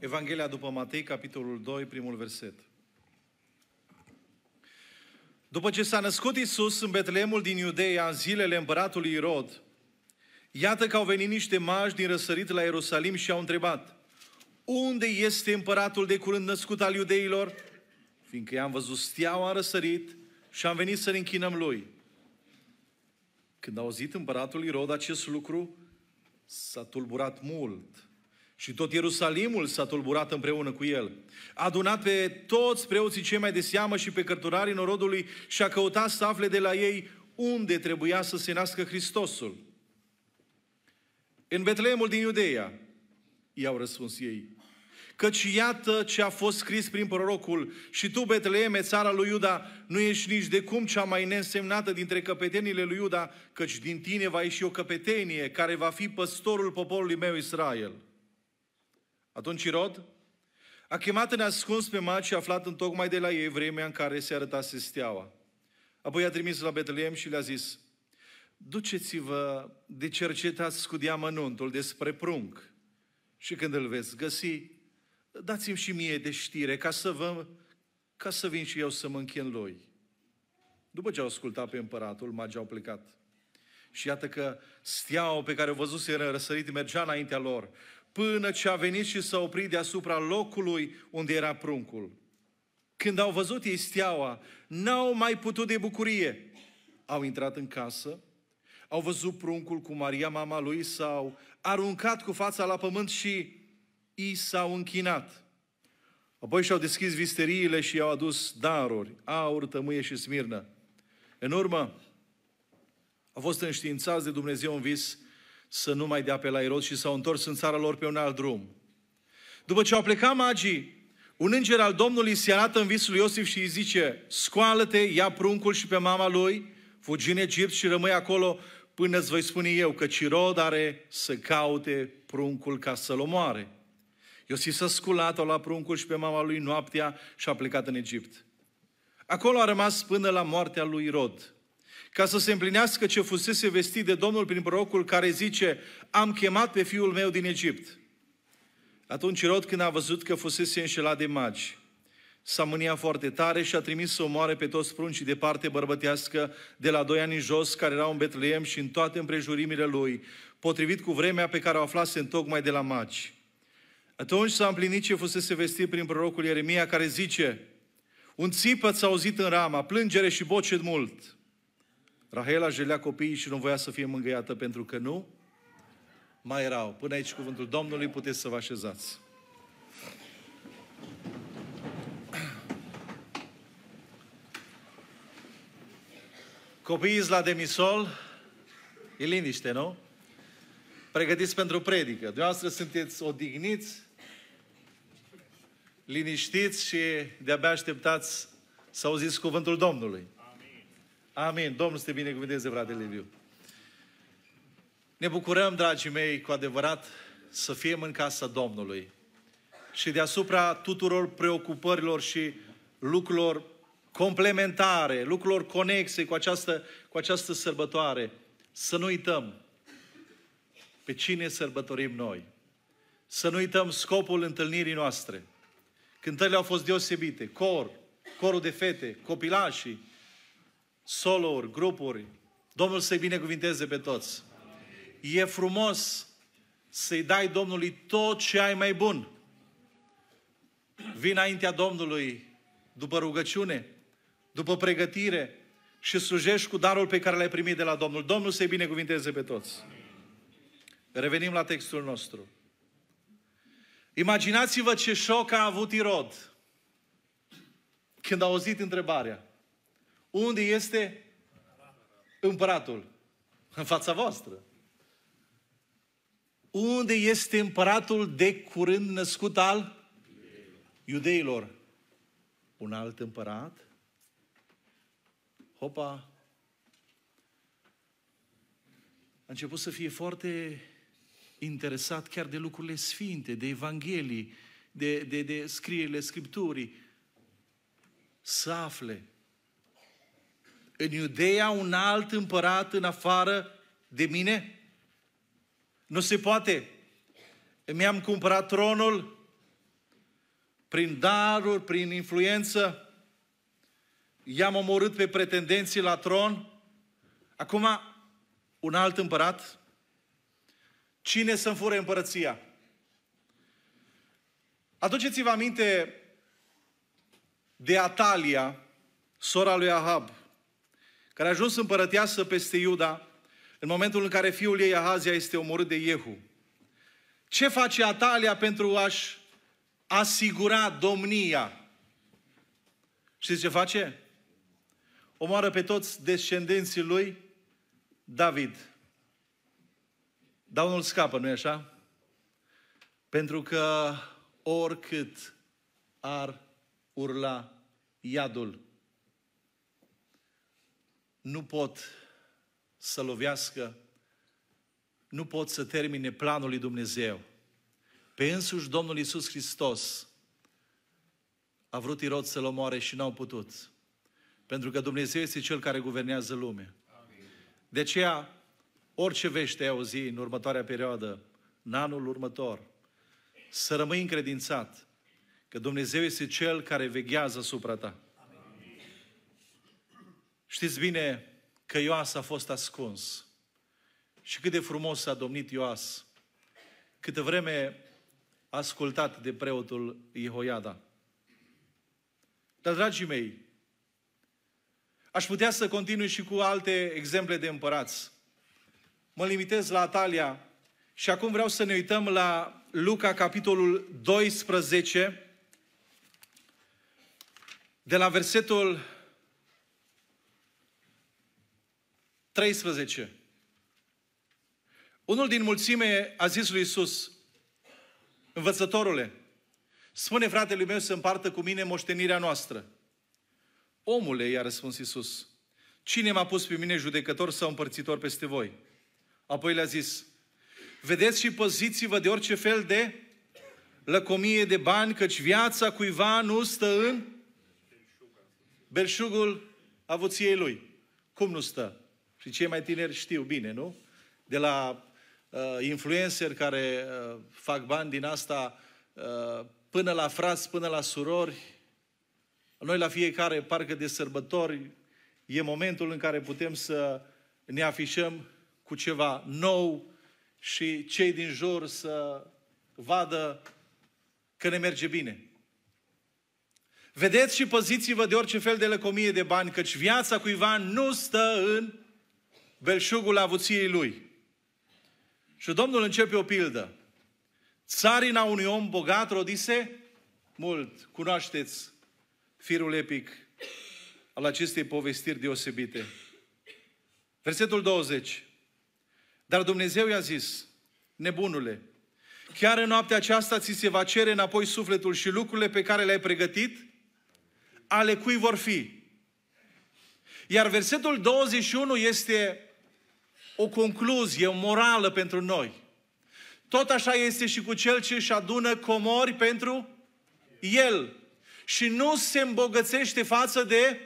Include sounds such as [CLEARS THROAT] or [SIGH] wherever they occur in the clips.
Evanghelia după Matei, capitolul 2, primul verset. După ce s-a născut Isus în Betleemul din Iudeea, în zilele împăratului Irod, iată că au venit niște magi din răsărit la Ierusalim și au întrebat, unde este împăratul de curând născut al iudeilor? Fiindcă i-am văzut steaua răsărit și am venit să ne închinăm lui. Când a auzit împăratul Irod acest lucru, s-a tulburat mult și tot Ierusalimul s-a tulburat împreună cu el. A adunat pe toți preoții cei mai de seamă și pe cărturarii norodului și a căutat să afle de la ei unde trebuia să se nască Hristosul. În Betleemul din Iudeea, i-au răspuns ei. Căci iată ce a fost scris prin prorocul, și tu, Betleeme, țara lui Iuda, nu ești nici de cum cea mai neînsemnată dintre căpetenile lui Iuda, căci din tine va ieși o căpetenie care va fi păstorul poporului meu Israel. Atunci Irod a chemat în ascuns pe magi și a aflat în tocmai de la ei vremea în care se arătase steaua. Apoi a trimis la Betleem și le-a zis, duceți-vă de cercetați cu diamănuntul despre prunc și când îl veți găsi, dați-mi și mie de știre ca să, vă, ca să vin și eu să mă închin lui. După ce au ascultat pe împăratul, magii au plecat. Și iată că steaua pe care o văzuse răsărit mergea înaintea lor până ce a venit și s-a oprit deasupra locului unde era pruncul. Când au văzut ei steaua, n-au mai putut de bucurie. Au intrat în casă, au văzut pruncul cu Maria, mama lui, s-au aruncat cu fața la pământ și i s-au închinat. Apoi și-au deschis visteriile și i-au adus daruri, aur, tămâie și smirnă. În urmă, au fost înștiințați de Dumnezeu în vis să nu mai dea pe la Irod și s-au întors în țara lor pe un alt drum. După ce au plecat magii, un înger al Domnului se arată în visul Iosif și îi zice, scoală-te, ia pruncul și pe mama lui, fugi în Egipt și rămâi acolo până îți voi spune eu că Cirod are să caute pruncul ca să-l omoare. Iosif s-a sculat, a luat pruncul și pe mama lui noaptea și a plecat în Egipt. Acolo a rămas până la moartea lui Rod ca să se împlinească ce fusese vestit de Domnul prin prorocul care zice, am chemat pe fiul meu din Egipt. Atunci Rod, când a văzut că fusese înșelat de magi, s-a mâniat foarte tare și a trimis să omoare pe toți pruncii de parte bărbătească de la doi ani în jos, care erau în Betleem și în toate împrejurimile lui, potrivit cu vremea pe care o aflase în tocmai de la magi. Atunci s-a împlinit ce fusese vestit prin prorocul Ieremia, care zice, un țipăt s-a auzit în rama, plângere și bocet mult. Rahela jelea copiii și nu voia să fie mângâiată pentru că nu mai erau. Până aici cuvântul Domnului, puteți să vă așezați. Copiii la demisol, e liniște, nu? Pregătiți pentru predică. Dumneavoastră sunteți odihniți, liniștiți și de-abia așteptați să auziți cuvântul Domnului. Amin. Domnul să te binecuvânteze, frate Liviu. Ne bucurăm, dragii mei, cu adevărat să fim în casa Domnului. Și deasupra tuturor preocupărilor și lucrurilor complementare, lucrurilor conexe cu această, cu această sărbătoare, să nu uităm pe cine sărbătorim noi. Să nu uităm scopul întâlnirii noastre. Cântările au fost deosebite. Cor, corul de fete, copilașii, solouri, grupuri. Domnul să-i binecuvinteze pe toți. E frumos să-i dai Domnului tot ce ai mai bun. Vin înaintea Domnului după rugăciune, după pregătire și slujești cu darul pe care l-ai primit de la Domnul. Domnul să-i binecuvinteze pe toți. Revenim la textul nostru. Imaginați-vă ce șoc a avut Irod când a auzit întrebarea. Unde este împăratul? În fața voastră. Unde este împăratul de curând născut al iudeilor? Un alt împărat? Hopa! A început să fie foarte interesat chiar de lucrurile sfinte, de Evanghelii, de, de, de scrierile Scripturii. Să afle în Iudeea un alt împărat în afară de mine? Nu se poate. Mi-am cumpărat tronul, prin daruri, prin influență, i-am omorât pe pretendenții la tron. Acum, un alt împărat, cine să-mi fure împărăția? Aduceți-vă aminte de Atalia, sora lui Ahab, care a ajuns împărăteasă peste Iuda în momentul în care fiul ei Ahazia este omorât de Iehu. Ce face Atalia pentru a-și asigura domnia? Știți ce face? Omoară pe toți descendenții lui David. Dar unul scapă, nu-i așa? Pentru că oricât ar urla iadul, nu pot să lovească, nu pot să termine planul lui Dumnezeu. Pe însuși Domnul Iisus Hristos a vrut Irod să-l omoare și n-au putut. Pentru că Dumnezeu este Cel care guvernează lumea. De aceea, orice vește ai auzi în următoarea perioadă, în anul următor, să rămâi încredințat că Dumnezeu este Cel care veghează asupra ta. Știți bine că Ioas a fost ascuns. Și cât de frumos a domnit Ioas. Câtă vreme a ascultat de preotul Ihoiada. Dar, dragii mei, aș putea să continui și cu alte exemple de împărați. Mă limitez la Atalia și acum vreau să ne uităm la Luca, capitolul 12, de la versetul 13. Unul din mulțime a zis lui Isus, învățătorule, spune fratele meu să împartă cu mine moștenirea noastră. Omule, i-a răspuns Isus, cine m-a pus pe mine judecător sau împărțitor peste voi? Apoi le-a zis, vedeți și păziți-vă de orice fel de lăcomie de bani, căci viața cuiva nu stă în belșugul avuției lui. Cum nu stă? Și cei mai tineri știu bine, nu? De la uh, influencer care uh, fac bani din asta, uh, până la frați, până la surori. Noi la fiecare parcă de sărbători e momentul în care putem să ne afișăm cu ceva nou și cei din jur să vadă că ne merge bine. Vedeți și păziți-vă de orice fel de lăcomie de bani, căci viața cuiva nu stă în belșugul avuției lui. Și Domnul începe o pildă. Țarina unui om bogat rodise mult. Cunoașteți firul epic al acestei povestiri deosebite. Versetul 20. Dar Dumnezeu i-a zis, nebunule, chiar în noaptea aceasta ți se va cere înapoi sufletul și lucrurile pe care le-ai pregătit, ale cui vor fi. Iar versetul 21 este o concluzie, o morală pentru noi. Tot așa este și cu cel ce își adună comori pentru el și nu se îmbogățește față de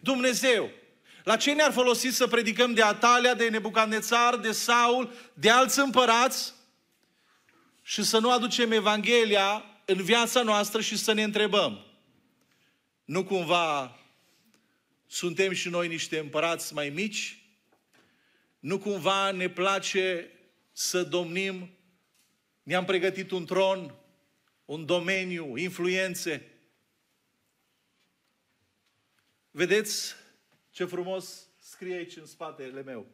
Dumnezeu. La ce ne-ar folosi să predicăm de Atalia, de Nebucadnețar, de Saul, de alți împărați și să nu aducem Evanghelia în viața noastră și să ne întrebăm, nu cumva suntem și noi niște împărați mai mici nu cumva ne place să domnim? Ne-am pregătit un tron, un domeniu, influențe. Vedeți ce frumos scrie aici în spatele meu.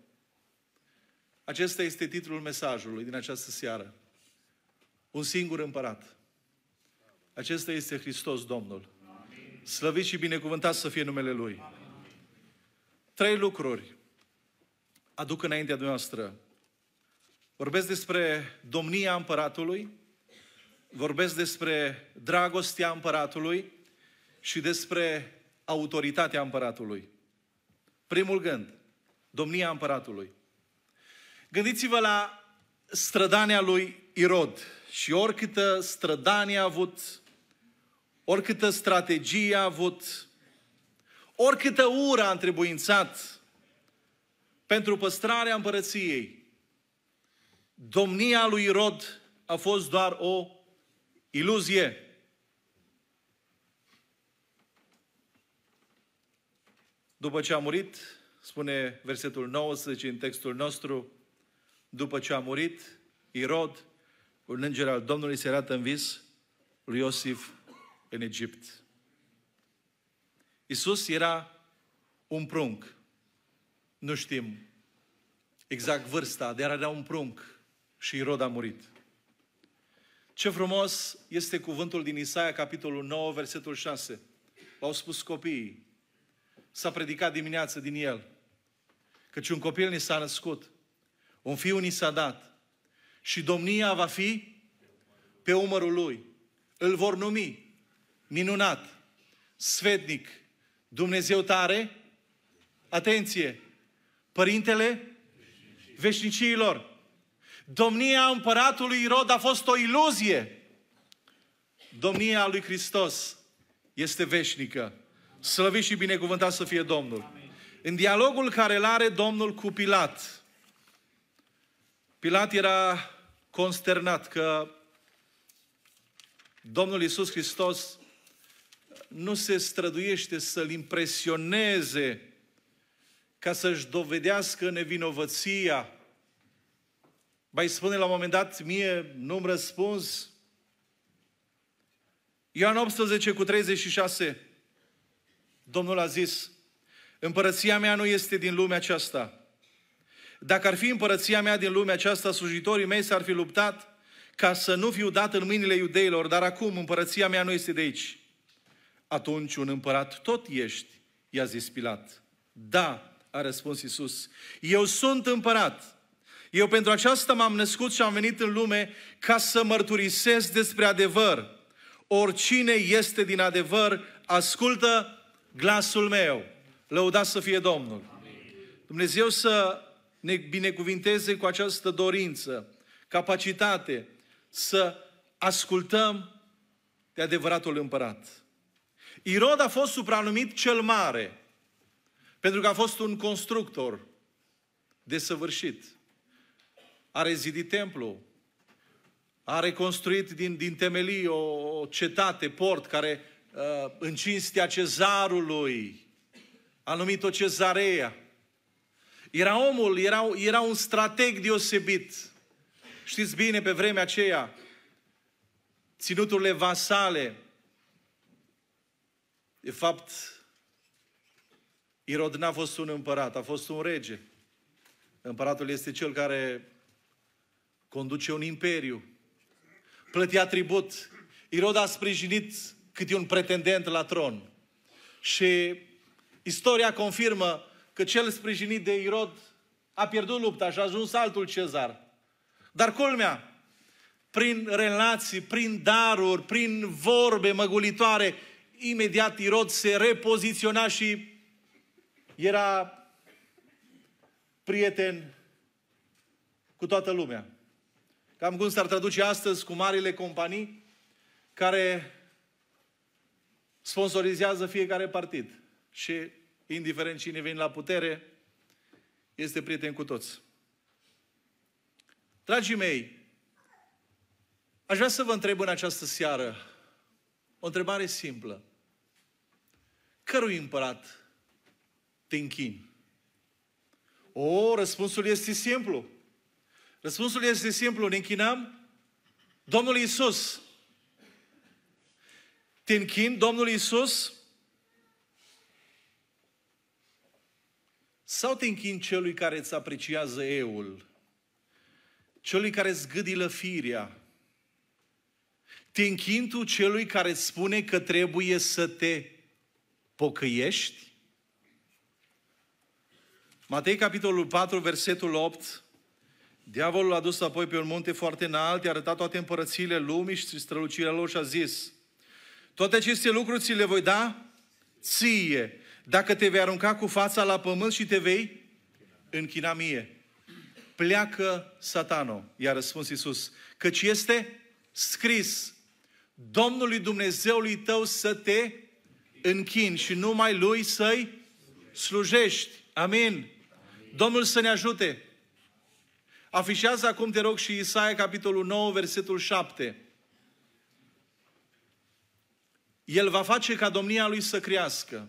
Acesta este titlul mesajului din această seară. Un singur împărat. Acesta este Hristos Domnul. Slăvit și binecuvântat să fie numele Lui. Trei lucruri aduc înaintea noastră. Vorbesc despre domnia împăratului, vorbesc despre dragostea împăratului și despre autoritatea împăratului. Primul gând, domnia împăratului. Gândiți-vă la strădania lui Irod și oricâtă strădanie a avut, oricâtă strategie a avut, oricâtă ură a întrebuințat pentru păstrarea împărăției. Domnia lui Irod a fost doar o iluzie. După ce a murit, spune versetul 19 în textul nostru, după ce a murit, Irod, un înger al Domnului se arată în vis lui Iosif în Egipt. Isus era un prunc. Nu știm exact vârsta, dar era un prunc și Irod a murit. Ce frumos este cuvântul din Isaia, capitolul 9, versetul 6. L-au spus copiii. S-a predicat dimineață din el. Căci un copil ni s-a născut. Un fiu ni s-a dat. Și domnia va fi pe umărul lui. Îl vor numi minunat, sfetnic, Dumnezeu tare, atenție, Părintele veșniciilor. Domnia împăratului Irod a fost o iluzie. Domnia lui Hristos este veșnică. Slăvit și binecuvântat să fie Domnul. Amin. În dialogul care îl are Domnul cu Pilat, Pilat era consternat că Domnul Isus Hristos nu se străduiește să-l impresioneze ca să-și dovedească nevinovăția. Bai spune la un moment dat, mie nu-mi răspuns. Ioan 18 cu 36. Domnul a zis, împărăția mea nu este din lumea aceasta. Dacă ar fi împărăția mea din lumea aceasta, slujitorii mei s-ar fi luptat ca să nu fiu dat în mâinile iudeilor, dar acum împărăția mea nu este de aici. Atunci un împărat tot ești, i-a zis Pilat. Da, a răspuns Isus. Eu sunt împărat. Eu pentru aceasta m-am născut și am venit în lume ca să mărturisesc despre adevăr. Oricine este din adevăr, ascultă glasul meu. Lăudați să fie Domnul. Dumnezeu să ne binecuvinteze cu această dorință, capacitate să ascultăm de adevăratul împărat. Irod a fost supranumit cel mare. Pentru că a fost un constructor desăvârșit. A rezidit templu, a reconstruit din, din temelii o, o cetate, port, care uh, în cinstea cezarului a numit-o cezarea. Era omul, era, era un strateg deosebit. Știți bine, pe vremea aceea, ținuturile vasale, de fapt, Irod n-a fost un împărat, a fost un rege. Împăratul este cel care conduce un imperiu. Plătea tribut. Irod a sprijinit câte un pretendent la tron. Și istoria confirmă că cel sprijinit de Irod a pierdut lupta și a ajuns altul cezar. Dar culmea, prin relații, prin daruri, prin vorbe măgulitoare, imediat Irod se repoziționa și era prieten cu toată lumea. Cam cum s-ar traduce astăzi cu marile companii care sponsorizează fiecare partid. Și, indiferent cine vine la putere, este prieten cu toți. Dragii mei, aș vrea să vă întreb în această seară o întrebare simplă. Cărui împărat te închini? O, răspunsul este simplu. Răspunsul este simplu. Ne închinăm Domnul Isus. Te închin Domnul Isus? Sau te închin celui care îți apreciază eul? Celui care îți gâdilă firea? Te închin tu celui care îți spune că trebuie să te pocăiești? Matei, capitolul 4, versetul 8. Diavolul a dus apoi pe un munte foarte înalt, i-a arătat toate împărățiile lumii și strălucirea lor și a zis, toate aceste lucruri ți le voi da ție, dacă te vei arunca cu fața la pământ și te vei închina mie. Pleacă satano, i-a răspuns Iisus, căci este scris, Domnului Dumnezeului tău să te închini și numai Lui să-i slujești. Amin. Domnul să ne ajute. Afișează acum, te rog, și Isaia, capitolul 9, versetul 7. El va face ca domnia lui să crească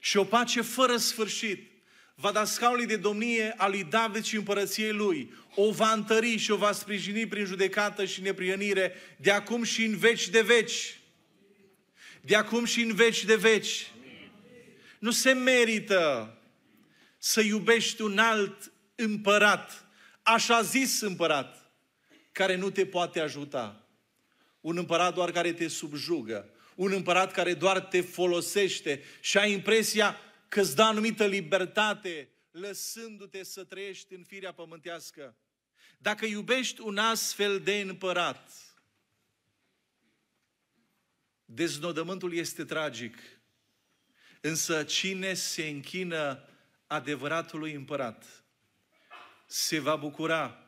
și o pace fără sfârșit va da scaunului de domnie a lui David și împărăției lui. O va întări și o va sprijini prin judecată și neprionire de acum și în veci de veci. De acum și în veci de veci. Nu se merită să iubești un alt împărat, așa zis împărat, care nu te poate ajuta. Un împărat doar care te subjugă. Un împărat care doar te folosește și ai impresia că îți dă anumită libertate, lăsându-te să trăiești în firea pământească. Dacă iubești un astfel de împărat, deznodământul este tragic. Însă cine se închină adevăratului împărat se va bucura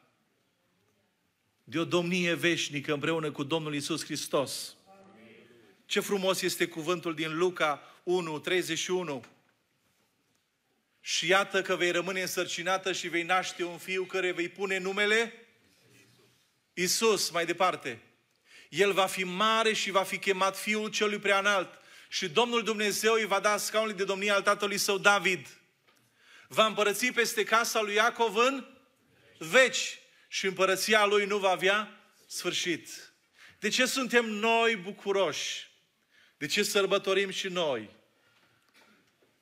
de o domnie veșnică împreună cu Domnul Isus Hristos. Ce frumos este cuvântul din Luca 1, 31. Și iată că vei rămâne însărcinată și vei naște un fiu care vei pune numele Isus, mai departe. El va fi mare și va fi chemat Fiul Celui Preanalt. Și Domnul Dumnezeu îi va da scaunul de domnie al tatălui său David. Va împărăți peste casa lui Iacov în veci și împărăția lui nu va avea sfârșit. De ce suntem noi bucuroși? De ce sărbătorim și noi?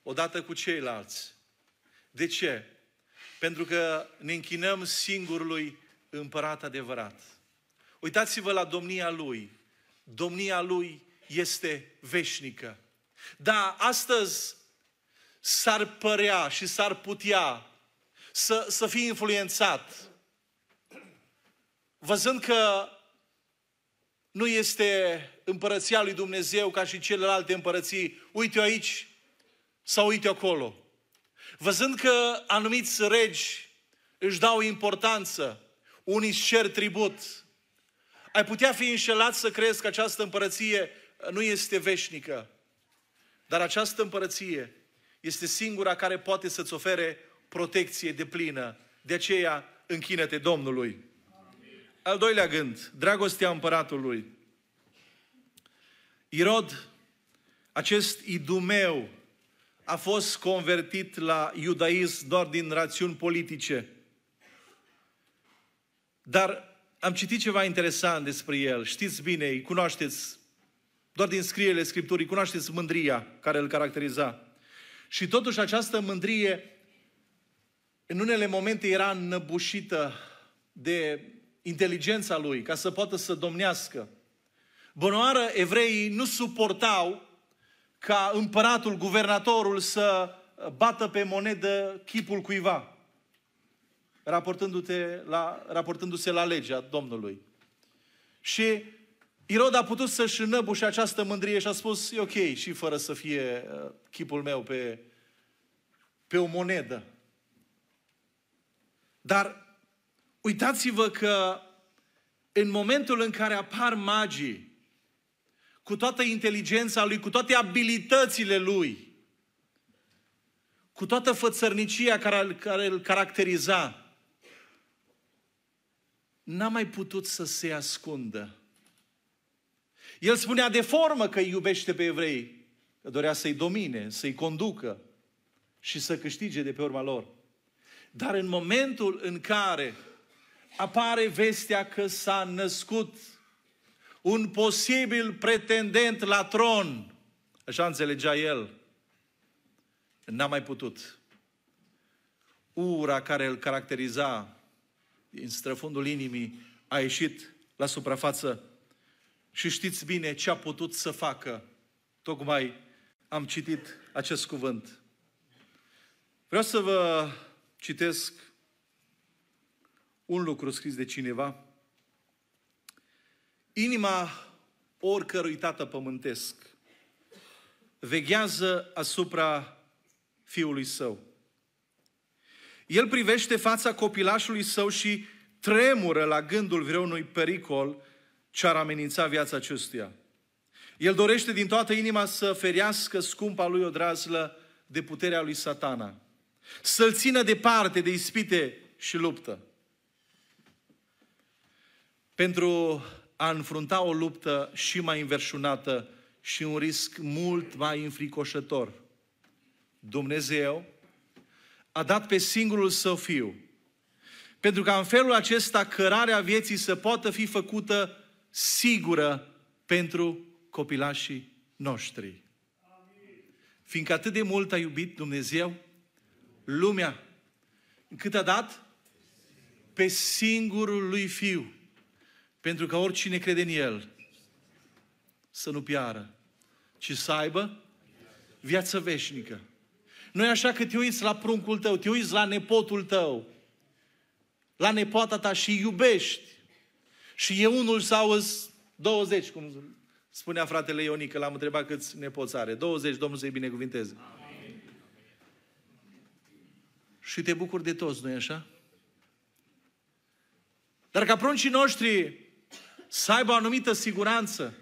Odată cu ceilalți. De ce? Pentru că ne închinăm singurului împărat adevărat. Uitați-vă la domnia lui. Domnia lui este veșnică. Da, astăzi s-ar părea și s-ar putea să, să fie influențat văzând că nu este împărăția lui Dumnezeu ca și celelalte împărății, uite aici sau uite acolo. Văzând că anumiți regi își dau importanță, unii își cer tribut, ai putea fi înșelat să crezi că această împărăție nu este veșnică. Dar această împărăție este singura care poate să-ți ofere protecție de plină. De aceea, închină-te Domnului. Al doilea gând, dragostea împăratului. Irod, acest idumeu, a fost convertit la iudaism doar din rațiuni politice. Dar am citit ceva interesant despre el. Știți bine, îi cunoașteți, doar din scrierile Scripturii, cunoașteți mândria care îl caracteriza. Și totuși această mândrie, în unele momente, era înnăbușită de inteligența lui, ca să poată să domnească. Bănoară, evreii nu suportau ca împăratul, guvernatorul să bată pe monedă chipul cuiva, raportându-se la, raportându-se la legea Domnului. Și Irod a putut să-și înăbușe această mândrie și a spus, e ok, și fără să fie uh, chipul meu pe, pe o monedă. Dar uitați-vă că în momentul în care apar magii, cu toată inteligența lui, cu toate abilitățile lui, cu toată fățărnicia care, care îl caracteriza, n-a mai putut să se ascundă. El spunea de formă că îi iubește pe evrei, că dorea să-i domine, să-i conducă și să câștige de pe urma lor. Dar în momentul în care apare vestea că s-a născut un posibil pretendent la tron. Așa înțelegea el. N-a mai putut. Ura care îl caracteriza din străfundul inimii a ieșit la suprafață și știți bine ce a putut să facă. Tocmai am citit acest cuvânt. Vreau să vă citesc un lucru scris de cineva. Inima oricărui tată pământesc veghează asupra fiului său. El privește fața copilașului său și tremură la gândul vreunui pericol ce ar amenința viața acestuia. El dorește din toată inima să ferească scumpa lui odrazlă de puterea lui satana. Să-l țină departe de ispite și luptă pentru a înfrunta o luptă și mai înverșunată și un risc mult mai înfricoșător. Dumnezeu a dat pe singurul său fiu. Pentru ca în felul acesta cărarea vieții să poată fi făcută sigură pentru copilașii noștri. Fiindcă atât de mult a iubit Dumnezeu lumea, încât a dat pe singurul lui Fiu, pentru că oricine crede în El să nu piară, ci să aibă viață veșnică. Nu e așa că te uiți la pruncul tău, te uiți la nepotul tău, la nepoata ta și iubești. Și e unul sau 20, cum spunea fratele Ionică, l-am întrebat câți nepoți are. 20, Domnul să-i binecuvinteze. Amin. Și te bucuri de toți, nu-i așa? Dar ca pruncii noștri să aibă o anumită siguranță,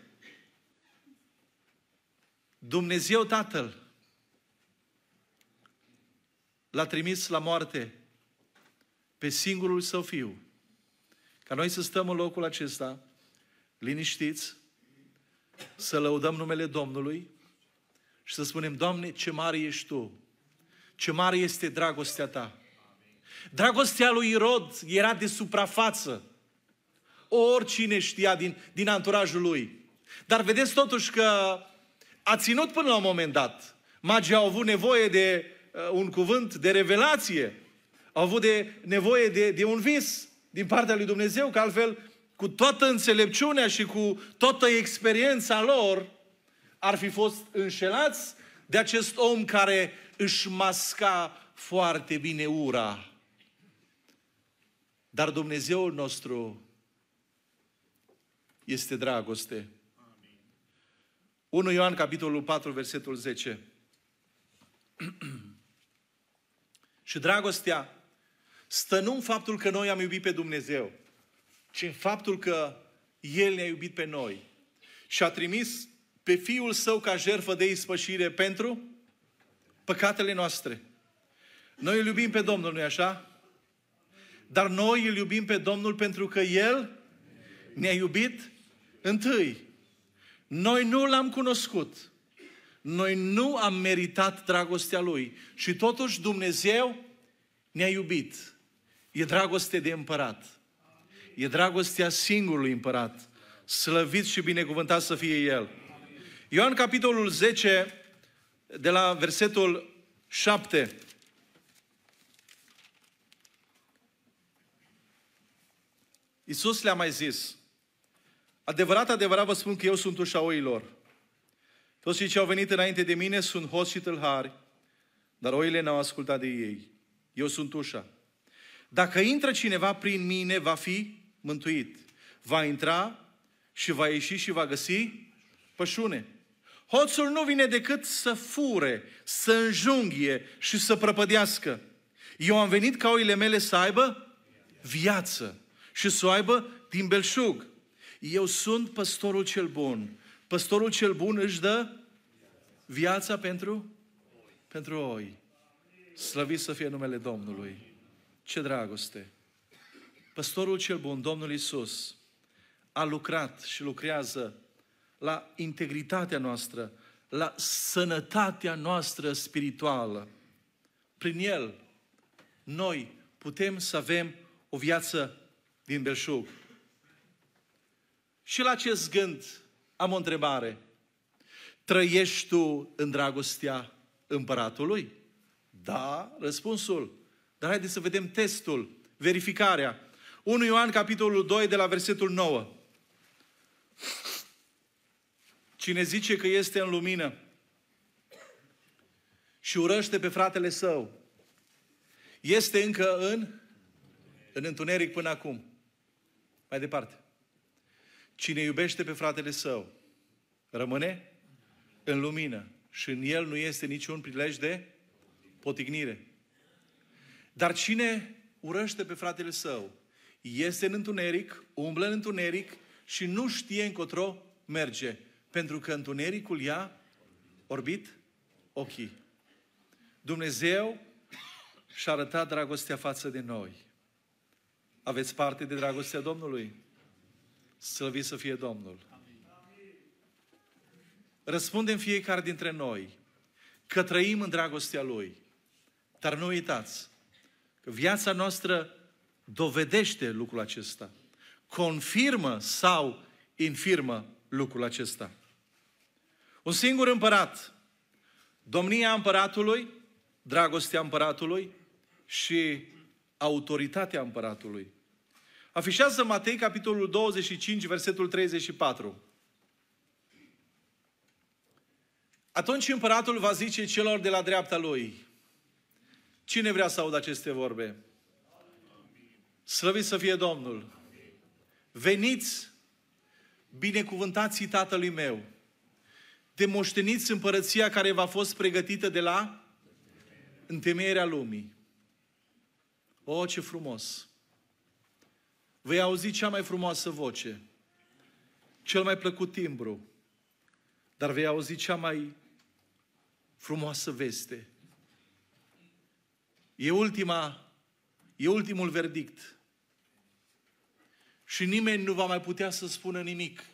Dumnezeu Tatăl l-a trimis la moarte pe singurul său fiu. Ca noi să stăm în locul acesta, liniștiți, să lăudăm numele Domnului și să spunem, Doamne, ce mare ești Tu, ce mare este dragostea Ta. Dragostea lui Irod era de suprafață. Oricine știa din, din anturajul lui. Dar vedeți totuși că a ținut până la un moment dat. Magii au avut nevoie de uh, un cuvânt de revelație. Au avut de, nevoie de, de un vis din partea lui Dumnezeu, că altfel, cu toată înțelepciunea și cu toată experiența lor, ar fi fost înșelați de acest om care își masca foarte bine ura. Dar Dumnezeul nostru este dragoste. 1 Ioan, capitolul 4, versetul 10. [CLEARS THROAT] și dragostea stă nu în faptul că noi am iubit pe Dumnezeu, ci în faptul că El ne-a iubit pe noi și a trimis pe Fiul Său ca jertfă de ispășire pentru păcatele noastre. Noi îl iubim pe Domnul, nu-i așa? Dar noi îl iubim pe Domnul pentru că El ne-a iubit întâi. Noi nu l-am cunoscut. Noi nu am meritat dragostea Lui. Și totuși Dumnezeu ne-a iubit. E dragoste de împărat. E dragostea singurului împărat. Slăvit și binecuvântat să fie El. Ioan capitolul 10, de la versetul 7. Iisus le-a mai zis, Adevărat, adevărat vă spun că eu sunt ușa oilor. Toți cei ce au venit înainte de mine sunt hoți și tâlhari, dar oile n-au ascultat de ei. Eu sunt ușa. Dacă intră cineva prin mine, va fi mântuit. Va intra și va ieși și va găsi pășune. Hoțul nu vine decât să fure, să înjunghie și să prăpădească. Eu am venit ca oile mele să aibă viață și să o aibă din belșug. Eu sunt păstorul cel bun. Păstorul cel bun își dă viața pentru, pentru oi. Slăvit să fie numele Domnului. Ce dragoste! Păstorul cel bun, Domnul Isus, a lucrat și lucrează la integritatea noastră, la sănătatea noastră spirituală. Prin El, noi putem să avem o viață din belșug. Și la acest gând am o întrebare. Trăiești tu în dragostea împăratului? Da, răspunsul. Dar haideți să vedem testul, verificarea. 1 Ioan, capitolul 2, de la versetul 9. Cine zice că este în lumină și urăște pe fratele său, este încă în, în întuneric până acum. Mai departe. Cine iubește pe fratele său, rămâne în lumină și în el nu este niciun prilej de potignire. Dar cine urăște pe fratele său, este în întuneric, umblă în întuneric și nu știe încotro merge, pentru că întunericul i-a orbit ochii. Dumnezeu și-a arătat dragostea față de noi. Aveți parte de dragostea Domnului? Slăvit să fie Domnul. Răspundem fiecare dintre noi. că trăim în dragostea Lui. Dar nu uitați că viața noastră dovedește lucrul acesta. Confirmă sau infirmă lucrul acesta. Un singur împărat, domnia împăratului, dragostea împăratului și autoritatea împăratului. Afișează Matei, capitolul 25, versetul 34. Atunci împăratul va zice celor de la dreapta lui, cine vrea să audă aceste vorbe? Slăvit să fie Domnul! Veniți, binecuvântații Tatălui meu, de moșteniți împărăția care v-a fost pregătită de la întemeierea lumii. O, ce frumos! Vei auzi cea mai frumoasă voce, cel mai plăcut timbru, dar vei auzi cea mai frumoasă veste. E ultima, e ultimul verdict. Și nimeni nu va mai putea să spună nimic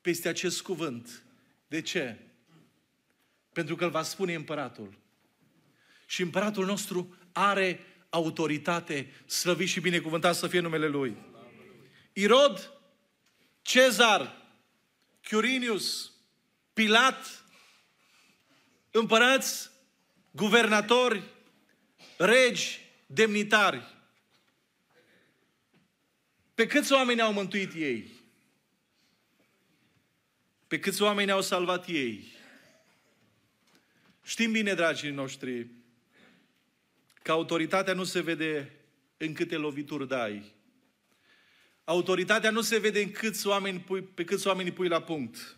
peste acest cuvânt. De ce? Pentru că îl va spune împăratul. Și împăratul nostru are autoritate, slăvit și binecuvântat să fie numele Lui. Irod, Cezar, Quirinius, Pilat, împărați, guvernatori, regi, demnitari. Pe câți oameni au mântuit ei? Pe câți oameni au salvat ei? Știm bine, dragii noștri, că autoritatea nu se vede în câte lovituri dai. Autoritatea nu se vede în câți oameni pui, pe câți oameni pui la punct.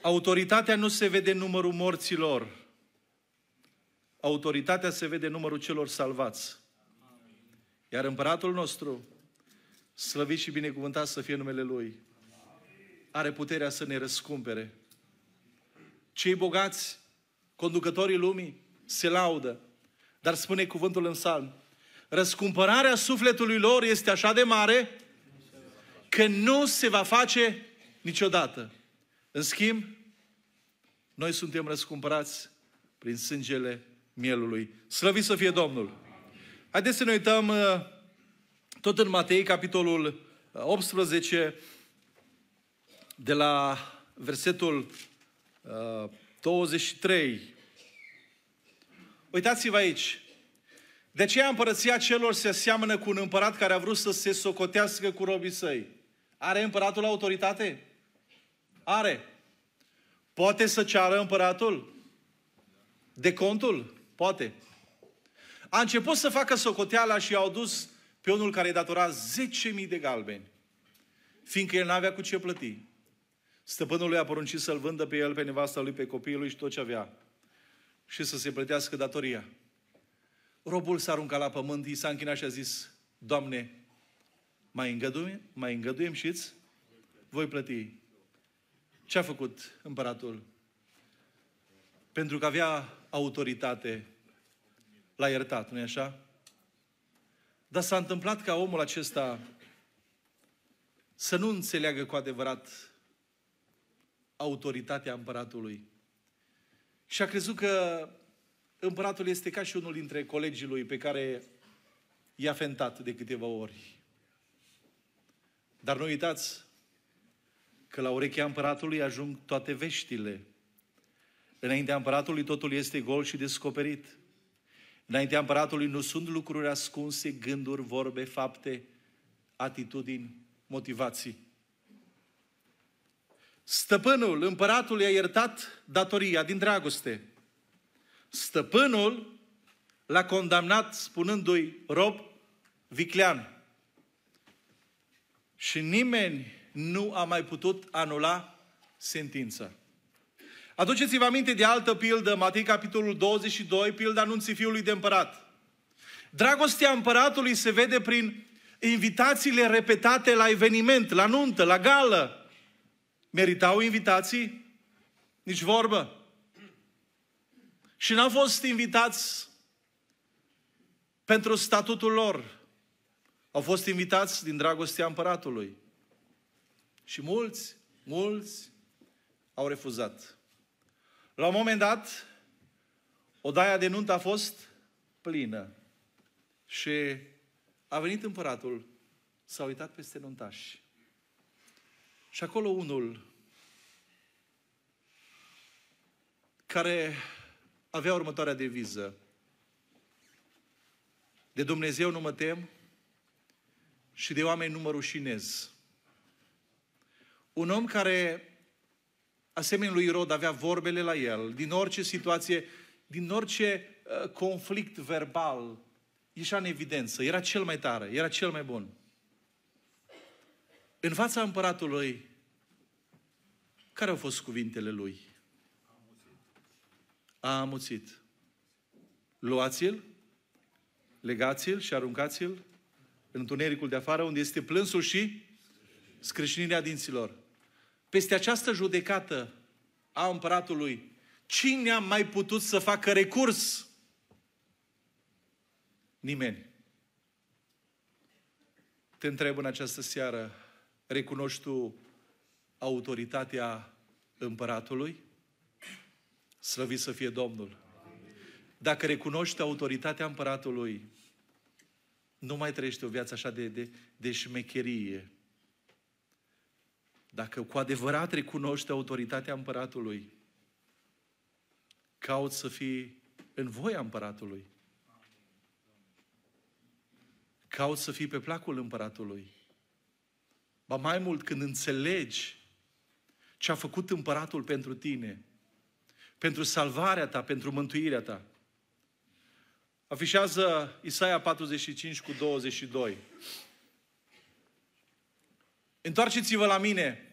Autoritatea nu se vede în numărul morților. Autoritatea se vede în numărul celor salvați. Iar împăratul nostru, slăvit și binecuvântat să fie numele Lui, are puterea să ne răscumpere. Cei bogați, conducătorii lumii, se laudă. Dar spune cuvântul în salm, răscumpărarea sufletului lor este așa de mare că nu se va face niciodată. În schimb, noi suntem răscumpărați prin sângele mielului. Slăvit să fie Domnul! Haideți să ne uităm uh, tot în Matei, capitolul 18, uh, de la versetul 23. Uh, Uitați-vă aici. De aceea împărăția celor se aseamănă cu un împărat care a vrut să se socotească cu robii săi. Are împăratul autoritate? Are. Poate să ceară împăratul? De contul? Poate. A început să facă socoteala și i-au dus pe unul care îi datora 10.000 de galbeni. Fiindcă el n-avea cu ce plăti. Stăpânul lui a poruncit să-l vândă pe el, pe nevasta lui, pe copiii lui și tot ce avea. Și să se plătească datoria. Robul s-a aruncat la pământ, i s-a închinat și a zis, Doamne, mai îngăduiem, mai îngăduiem și voi plăti. Ce a făcut împăratul? Pentru că avea autoritate, l-a iertat, nu-i așa? Dar s-a întâmplat ca omul acesta să nu înțeleagă cu adevărat autoritatea împăratului. Și a crezut că împăratul este ca și unul dintre colegii lui pe care i-a fentat de câteva ori. Dar nu uitați că la urechea împăratului ajung toate veștile. Înaintea împăratului totul este gol și descoperit. Înaintea împăratului nu sunt lucruri ascunse, gânduri, vorbe, fapte, atitudini, motivații. Stăpânul, împăratul i-a iertat datoria din dragoste. Stăpânul l-a condamnat spunându-i rob viclean. Și nimeni nu a mai putut anula sentința. Aduceți-vă aminte de altă pildă, Matei capitolul 22, pilda anunții fiului de împărat. Dragostea împăratului se vede prin invitațiile repetate la eveniment, la nuntă, la gală. Meritau invitații? Nici vorbă. Și n-au fost invitați pentru statutul lor. Au fost invitați din dragostea împăratului. Și mulți, mulți au refuzat. La un moment dat, odaia de nuntă a fost plină. Și a venit împăratul, s-a uitat peste nuntași. Și acolo unul care avea următoarea deviză. De Dumnezeu nu mă tem și de oameni nu mă rușinez. Un om care, asemenea lui Rod, avea vorbele la el, din orice situație, din orice uh, conflict verbal, ieșea în evidență. Era cel mai tare, era cel mai bun. În fața împăratului, care au fost cuvintele lui? A amuțit. Luați-l, legați-l și aruncați-l în întunericul de afară, unde este plânsul și scrâșnirea dinților. Peste această judecată a împăratului, cine a mai putut să facă recurs? Nimeni. Te întreb în această seară, recunoști tu autoritatea împăratului? Slăvit să fie Domnul! Dacă recunoști autoritatea împăratului, nu mai trăiești o viață așa de, de, de șmecherie. Dacă cu adevărat recunoști autoritatea împăratului, cauți să fii în voia împăratului. Cauți să fii pe placul împăratului. Ba mai mult, când înțelegi ce a făcut împăratul pentru tine, pentru salvarea ta, pentru mântuirea ta. Afișează Isaia 45 cu 22. Întoarceți-vă la mine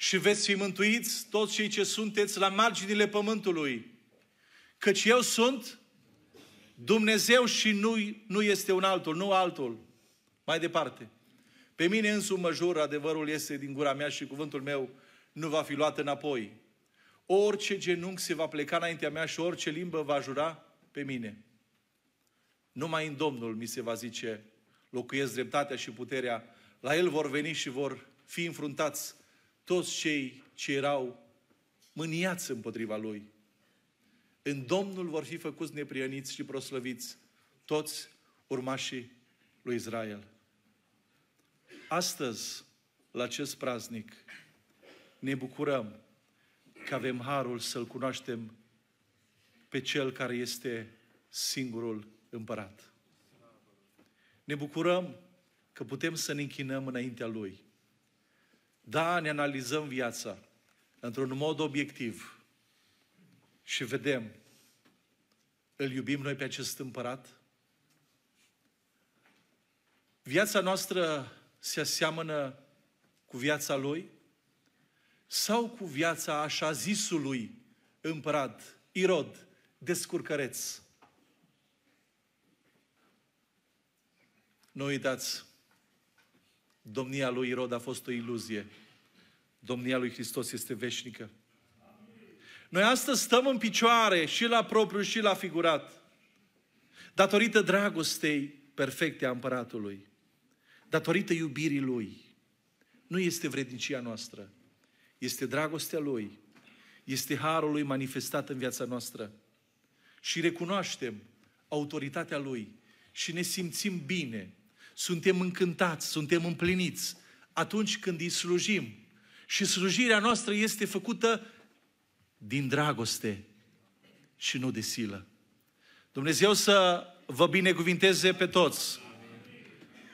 și veți fi mântuiți toți cei ce sunteți la marginile pământului. Căci eu sunt Dumnezeu și nu, nu este un altul, nu altul. Mai departe. Pe mine însumi mă jur, adevărul este din gura mea și cuvântul meu nu va fi luat înapoi. Orice genunchi se va pleca înaintea mea și orice limbă va jura pe mine. Numai în Domnul mi se va zice, locuiesc dreptatea și puterea, la El vor veni și vor fi înfruntați toți cei ce erau mâniați împotriva Lui. În Domnul vor fi făcuți neprieniți și proslăviți toți urmașii lui Israel. Astăzi, la acest praznic, ne bucurăm că avem harul să-L cunoaștem pe Cel care este singurul împărat. Ne bucurăm că putem să ne închinăm înaintea Lui. Da, ne analizăm viața într-un mod obiectiv și vedem, îl iubim noi pe acest împărat? Viața noastră se aseamănă cu viața Lui? sau cu viața așa zisului împărat, Irod, descurcăreț. Nu uitați, domnia lui Irod a fost o iluzie. Domnia lui Hristos este veșnică. Noi astăzi stăm în picioare și la propriu și la figurat. Datorită dragostei perfecte a împăratului. Datorită iubirii lui. Nu este vrednicia noastră este dragostea Lui, este harul Lui manifestat în viața noastră. Și recunoaștem autoritatea Lui și ne simțim bine, suntem încântați, suntem împliniți atunci când îi slujim. Și slujirea noastră este făcută din dragoste și nu de silă. Dumnezeu să vă binecuvinteze pe toți.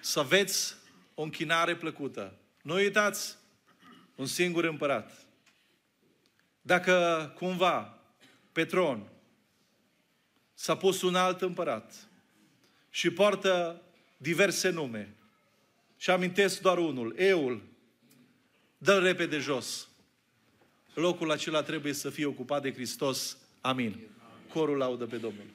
Să aveți o închinare plăcută. Nu uitați, un singur împărat. Dacă cumva pe tron s-a pus un alt împărat și poartă diverse nume și amintesc doar unul, Eul, dă-l repede jos. Locul acela trebuie să fie ocupat de Hristos. Amin. Corul laudă pe Domnul.